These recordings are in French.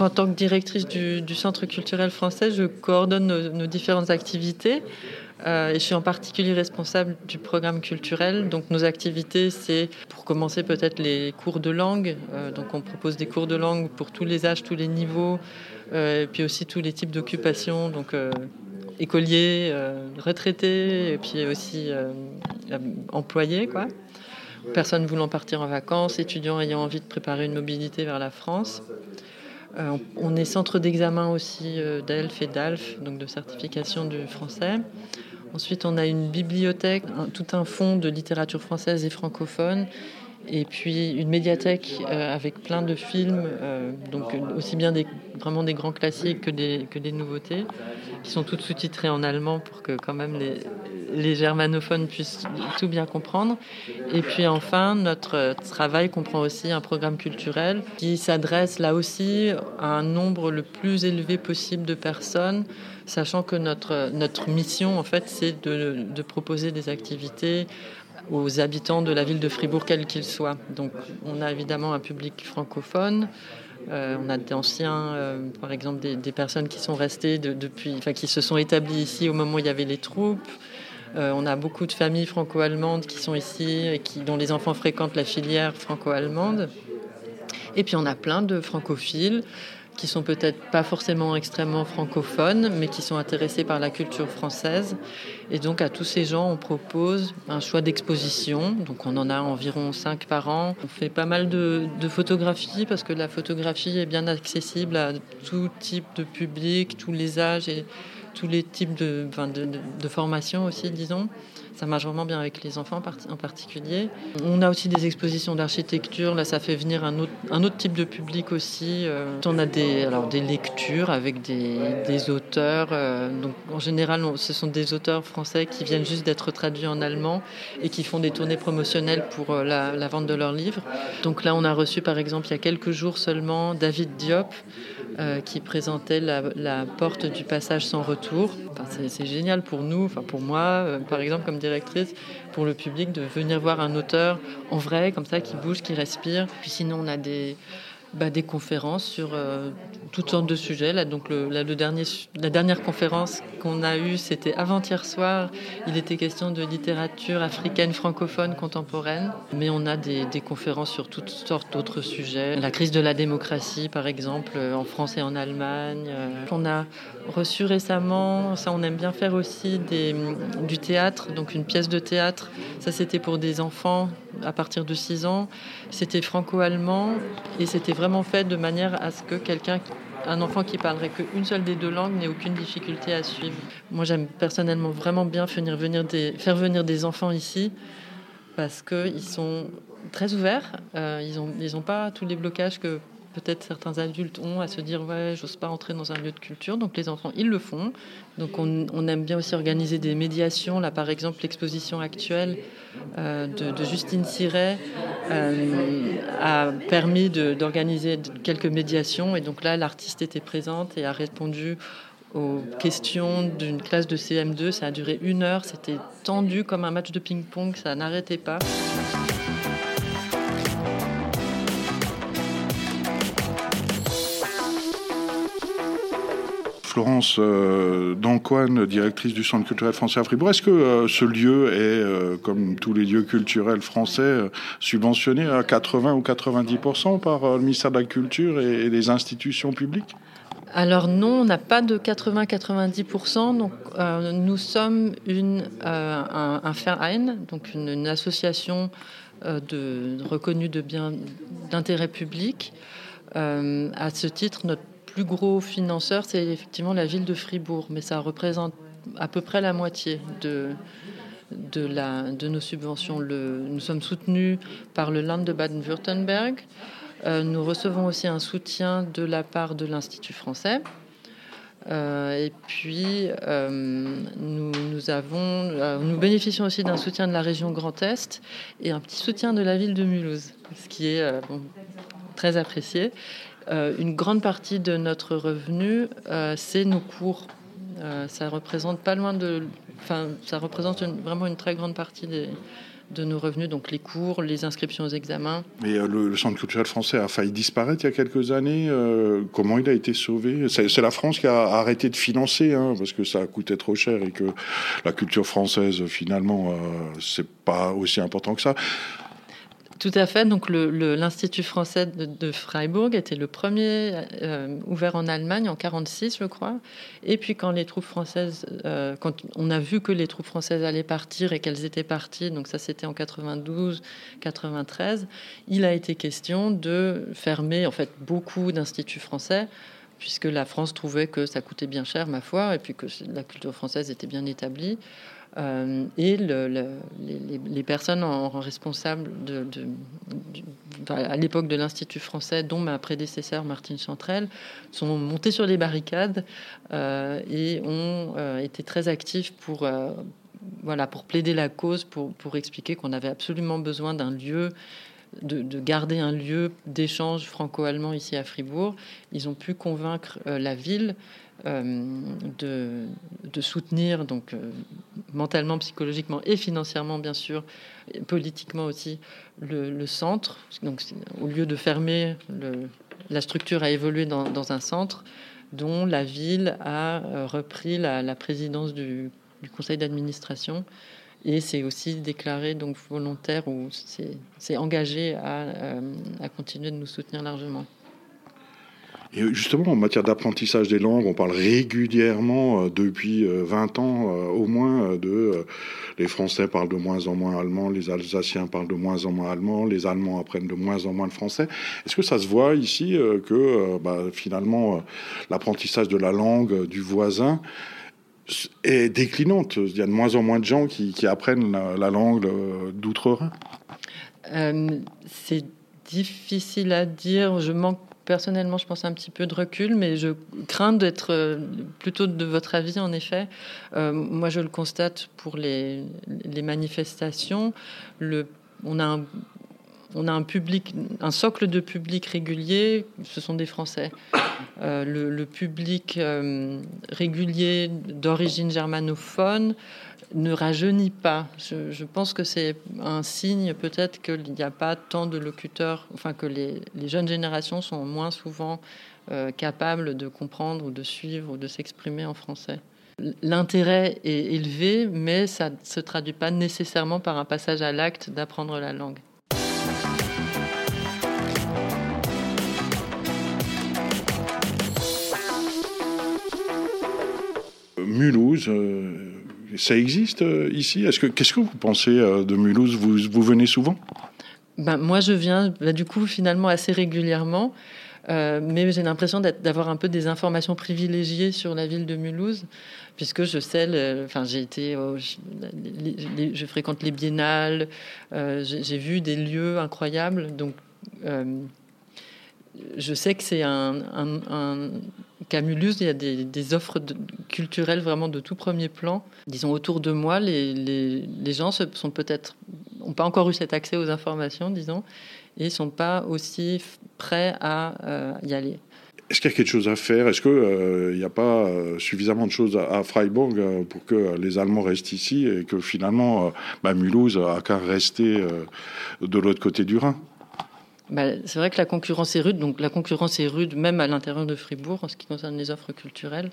en tant que directrice du, Centre culturel français, je coordonne nos, différentes activités. Euh, et je suis en particulier responsable du programme culturel. Donc nos activités, c'est pour commencer peut-être les cours de langue. Euh, donc on propose des cours de langue pour tous les âges, tous les niveaux, euh, et puis aussi tous les types d'occupations. Donc écoliers, retraités, et puis aussi employés, quoi. Personnes voulant partir en vacances, étudiants ayant envie de préparer une mobilité vers la France. Euh, on est centre d'examen aussi euh, d'ELF et d'ALF, donc de certification du français. Ensuite, on a une bibliothèque, tout un fonds de littérature française et francophone, et puis une médiathèque euh, avec plein de films, donc aussi bien vraiment des grands classiques que des nouveautés, qui sont toutes sous-titrées en allemand pour que quand même les, les germanophones puissent tout bien comprendre. Et puis enfin, notre travail comprend aussi un programme culturel qui s'adresse là aussi à un nombre le plus élevé possible de personnes, sachant que notre, notre mission, en fait, c'est de, proposer des activités aux habitants de la ville de Fribourg, quels qu'ils soient. Donc on a évidemment un public francophone. Euh, on a des anciens, euh, par exemple des, personnes qui sont restées depuis, enfin qui se sont établies ici au moment où il y avait les troupes. Euh, on a beaucoup de familles franco-allemandes qui sont ici et qui, dont les enfants fréquentent la filière franco-allemande. Et puis on a plein de francophiles qui sont peut-être pas forcément extrêmement francophones, mais qui sont intéressés par la culture française. Et donc à tous ces gens, on propose un choix d'exposition. Donc on en a environ cinq par an. On fait pas mal de, photographies parce que la photographie est bien accessible à tout type de public, tous les âges tous les types de, de, formation aussi, disons. Ça marche vraiment bien avec les enfants en particulier. On a aussi des expositions d'architecture. Là, ça fait venir un autre, type de public aussi. Euh. On a des, alors, des lectures avec des, auteurs. Euh. Donc, en général, ce sont des auteurs français qui viennent juste d'être traduits en allemand et qui font des tournées promotionnelles pour euh, la vente de leurs livres. Donc là, on a reçu, par exemple, il y a quelques jours seulement, David Diop. Euh, qui présentait la, porte du passage sans retour. c'est génial pour nous, enfin pour moi, euh, par exemple comme directrice, pour le public de venir voir un auteur en vrai, comme ça, qui bouge, qui respire. Puis sinon, on a des, bah, des conférences sur euh, toutes sortes de sujets. Là, donc le, le dernier, la dernière conférence qu'on a eue, c'était avant-hier soir. Il était question de littérature africaine, francophone, contemporaine. Mais on a des, des conférences sur toutes sortes d'autres sujets. La crise de la démocratie, par exemple, euh, en France et en Allemagne. Euh, on a reçu récemment, ça on aime bien faire aussi, des, du théâtre, donc une pièce de théâtre. Ça c'était pour des enfants à partir de 6 ans. C'était franco-allemand et c'était vraiment fait de manière à ce que quelqu'un, un enfant qui parlerait qu'une seule des deux langues n'ait aucune difficulté à suivre. Moi j'aime personnellement vraiment bien venir, faire venir des enfants ici parce qu'ils sont très ouverts, euh, ils n'ont pas tous les blocages que peut-être certains adultes ont à se dire ouais j'ose pas entrer dans un lieu de culture. Donc les enfants ils le font. Donc on, aime bien aussi organiser des médiations. Là par exemple l'exposition actuelle euh, de, Justine Siret euh, a permis d'organiser quelques médiations. Et donc là l'artiste était présente et a répondu aux questions d'une classe de CM2 ça a duré une heure. C'était tendu comme un match de ping-pong. Ça n'arrêtait pas Florence euh, Dancoine, directrice du Centre culturel français à Fribourg. Est-ce que euh, ce lieu est, euh, comme tous les lieux culturels français, subventionné à 80 ou 90% par le ministère de la Culture et, les institutions publiques? Alors non, on n'a pas de 80-90%. Donc nous sommes une, un, un donc une, une association de, reconnue de bien d'intérêt public. à ce titre, notre plus gros financeur, c'est effectivement la ville de Fribourg, mais ça représente à peu près la moitié de, la, de nos subventions. Nous sommes soutenus par le Land de Baden-Württemberg. Euh, nous recevons aussi un soutien de la part de l'Institut français. Euh, et puis, euh, nous, avons, nous bénéficions aussi d'un soutien de la région Grand Est et un petit soutien de la ville de Mulhouse, ce qui est très apprécié. Euh, une grande partie de notre revenu, euh, c'est nos cours. Euh, ça représente pas loin de, enfin, ça représente vraiment une très grande partie de nos revenus, donc les cours, les inscriptions aux examens. Mais le, Centre culturel français a failli disparaître il y a quelques années. comment il a été sauvé? C'est la France qui a arrêté de financer, hein, parce que ça coûtait trop cher et que la culture française, finalement, c'est pas aussi important que ça. Tout à fait. Donc, l'Institut français de, Freiburg était le premier euh, ouvert en Allemagne en 46, je crois. Et puis, quand les troupes françaises, euh, quand on a vu que les troupes françaises allaient partir et qu'elles étaient parties, donc ça c'était en 92, 93, il a été question de fermer en fait beaucoup d'instituts français puisque la France trouvait que ça coûtait bien cher, ma foi, et puis que la culture française était bien établie. Euh, et les, personnes en, responsables de, à l'époque de l'Institut français, dont ma prédécesseur Martine Chantrel, sont montées sur les barricades euh, et ont euh, été très actifs pour, voilà, pour plaider la cause, pour expliquer qu'on avait absolument besoin d'un lieu de, garder un lieu d'échange franco-allemand ici à Fribourg. Ils ont pu convaincre la ville euh, de, soutenir, donc euh, mentalement, psychologiquement et financièrement, bien sûr, politiquement aussi, le, centre. Donc, au lieu de fermer, la structure a évolué dans, un centre dont la ville a euh, repris la, présidence du, conseil d'administration et c'est aussi déclaré donc volontaire ou c'est engagé à continuer de nous soutenir largement. Justement, en matière d'apprentissage des langues, on parle régulièrement euh, depuis 20 euh, ans euh, au moins de les Français parlent de moins en moins allemand, les Alsaciens parlent de moins en moins allemand, les Allemands apprennent de moins en moins le français. Est-ce que ça se voit ici que bah, finalement l'apprentissage de la langue du voisin est déclinante? Il y a de moins en moins de gens qui, apprennent la, langue d'outre-Rhin. c'est difficile à dire. Je manque personnellement, je pense un petit peu de recul, mais je crains d'être euh, plutôt de votre avis, en effet. Euh, moi, je le constate pour les, les manifestations. Le, on a un, on a un public, un socle de public régulier, ce sont des Français. Euh, le, public régulier d'origine germanophone ne rajeunit pas. Je, pense que c'est un signe peut-être qu'il n'y a pas tant de locuteurs, enfin que les, jeunes générations sont moins souvent euh, capables de comprendre ou de suivre ou de s'exprimer en français. L'intérêt est élevé, mais ça ne se traduit pas nécessairement par un passage à l'acte d'apprendre la langue. Mulhouse, euh, ça existe euh, ici? Est-ce que qu'est-ce que vous pensez euh, de Mulhouse? Vous, vous, venez souvent? Ben, moi, je viens bah, du coup finalement assez régulièrement. Mais j'ai l'impression d'avoir un peu des informations privilégiées sur la ville de Mulhouse, puisque je sais, enfin j'ai été, je, fréquente les biennales, j'ai vu des lieux incroyables, donc je sais que c'est un, Mulhouse, il y a des, offres culturelles vraiment de tout premier plan. Disons, autour de moi, les, gens peut-être n'ont pas encore eu cet accès aux informations, disons, et sont pas aussi prêts à euh, y aller. Est-ce qu'il y a quelque chose à faire? Est-ce qu'il euh, n'y a pas euh, suffisamment de choses à, Freiburg pour que les Allemands restent ici et que finalement bah, Mulhouse a qu'à rester de l'autre côté du Rhin? Bah, c'est vrai que la concurrence est rude. Donc la concurrence est rude même à l'intérieur de Fribourg en ce qui concerne les offres culturelles.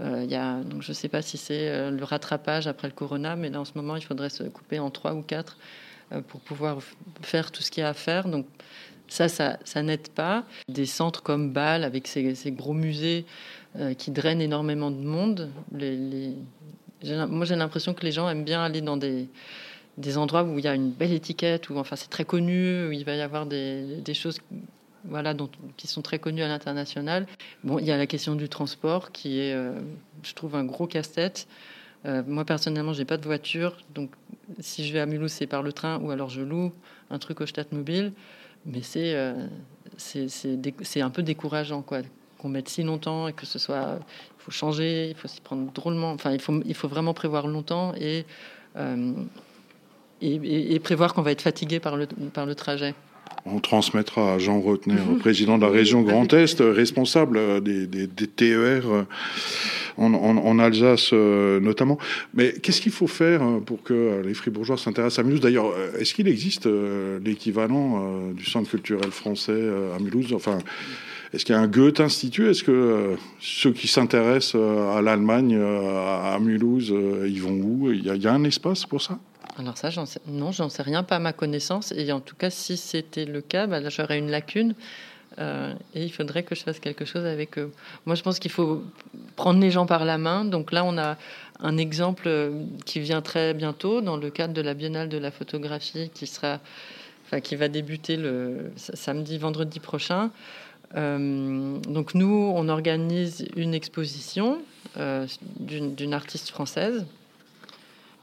Euh, y a, donc je ne sais pas si c'est euh, le rattrapage après le corona, mais là en ce moment il faudrait se couper en trois ou quatre euh, pour pouvoir faire tout ce qu'il y a à faire. Donc ça, ça, n'aide pas. Des centres comme Bâle avec ces, gros musées euh, qui drainent énormément de monde. Les, les... Moi j'ai l'impression que les gens aiment bien aller dans des des endroits où il y a une belle étiquette, où enfin c'est très connu, où il va y avoir des, choses voilà, dont, qui sont très connues à l'international. Bon, il y a la question du transport qui est, euh, je trouve, un gros casse-tête. Euh, moi personnellement, j'ai pas de voiture, donc si je vais à Mulhouse, c'est par le train ou alors je loue un truc au Stadtmobile. Mais c'est euh, c'est un peu décourageant quoi qu'on mette si longtemps et que ce soit il faut changer, il faut s'y prendre drôlement. Enfin, il faut il faut vraiment prévoir longtemps et et, prévoir qu'on va être fatigué par le, par le trajet. On transmettra à Jean Rotner, président de la région Grand Est, responsable des, TER en, Alsace notamment. Mais qu'est-ce qu'il faut faire pour que les Fribourgeois s'intéressent à Mulhouse? D'ailleurs, est-ce qu'il existe l'équivalent du Centre culturel français à Mulhouse? Enfin, est-ce qu'il y a un Goethe-Institut Est-ce que euh, ceux qui s'intéressent euh, à l'Allemagne, euh, à Mulhouse, ils vont où? Il y, a, un espace pour ça? Alors ça, j'en sais, sais rien, pas à ma connaissance. Et en tout cas, si c'était le cas, bah, j'aurais une lacune. et il faudrait que je fasse quelque chose avec eux. Moi, je pense qu'il faut prendre les gens par la main. Donc là, on a un exemple qui vient très bientôt dans le cadre de la Biennale de la photographie qui sera, qui va débuter le samedi, vendredi prochain. Euh, donc nous, on organise une exposition euh, d'une artiste française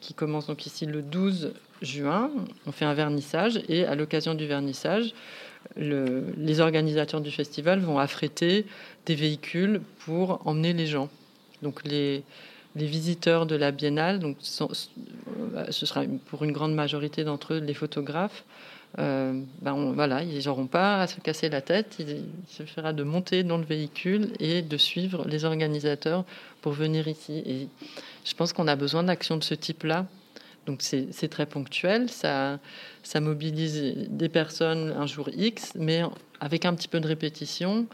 qui commence donc ici le 12 juin. On fait un vernissage et à l'occasion du vernissage, les organisateurs du festival vont affréter des véhicules pour emmener les gens. Donc les, visiteurs de la biennale, donc euh, ce sera pour une grande majorité d'entre eux les photographes, euh, ben voilà, ils n'auront pas à se casser la tête. Il, suffira de monter dans le véhicule et de suivre les organisateurs pour venir ici. Et je pense qu'on a besoin d'actions de ce type-là. Donc c'est très ponctuel, ça, ça mobilise des personnes un jour X, mais avec un petit peu de répétition,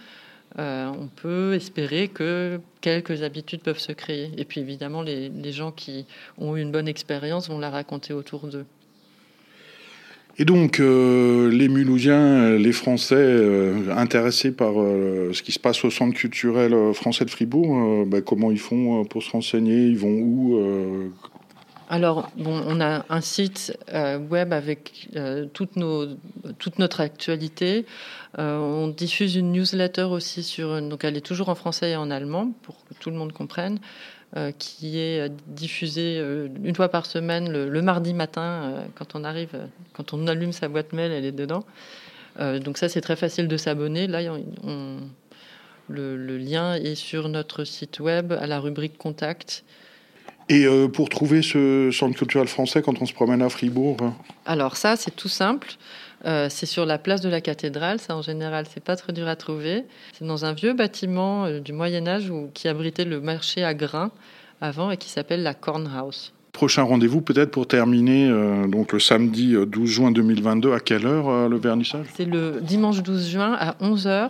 euh, on peut espérer que quelques habitudes peuvent se créer. Et puis évidemment, les, les gens qui ont eu une bonne expérience vont la raconter autour d'eux. Et donc, euh, les Mulhousiens, les Français euh, intéressés par euh, ce qui se passe au Centre culturel français de Fribourg, ben, comment ils font pour se renseigner? Ils vont où alors, bon, on a un site web avec toute notre actualité. on diffuse une newsletter aussi sur. Donc, elle est toujours en français et en allemand pour que tout le monde comprenne. Euh, qui est diffusée euh, une fois par semaine le, mardi matin euh, quand on arrive, quand on allume sa boîte mail, elle est dedans. donc ça, c'est très facile de s'abonner. Là, le, lien est sur notre site web à la rubrique Contact. Et pour trouver ce centre culturel français quand on se promène à Fribourg Alors ça, c'est tout simple. Euh, c'est sur la place de la cathédrale. Ça, en général, c'est pas très dur à trouver. C'est dans un vieux bâtiment euh, du Moyen Âge qui abritait le marché à grains avant et qui s'appelle la Cornhouse. Prochain rendez-vous peut-être pour terminer euh, donc le samedi 12 juin 2022. À quelle heure le vernissage? C'est le dimanche 12 juin à 11h.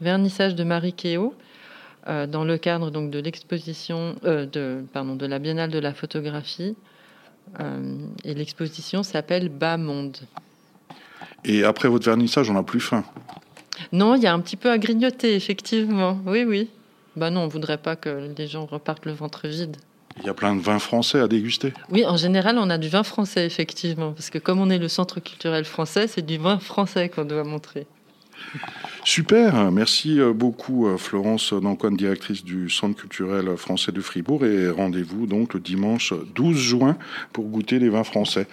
Vernissage de Marie Kéo dans le cadre donc de l'exposition de pardon de la Biennale de la photographie. et l'exposition s'appelle Bas Monde. Et après votre vernissage, on n'a plus faim. Non, il y a un petit peu à grignoter, effectivement. Oui, oui. Bah non, on voudrait pas que les gens repartent le ventre vide. Il y a plein de vins français à déguster. Oui, en général, on a du vin français, effectivement, parce que comme on est le centre culturel français, c'est du vin français qu'on doit montrer. Super, merci euh, beaucoup euh, Florence Dancoine, directrice du Centre culturel français de Fribourg, et rendez-vous donc le dimanche 12 juin pour goûter les vins français.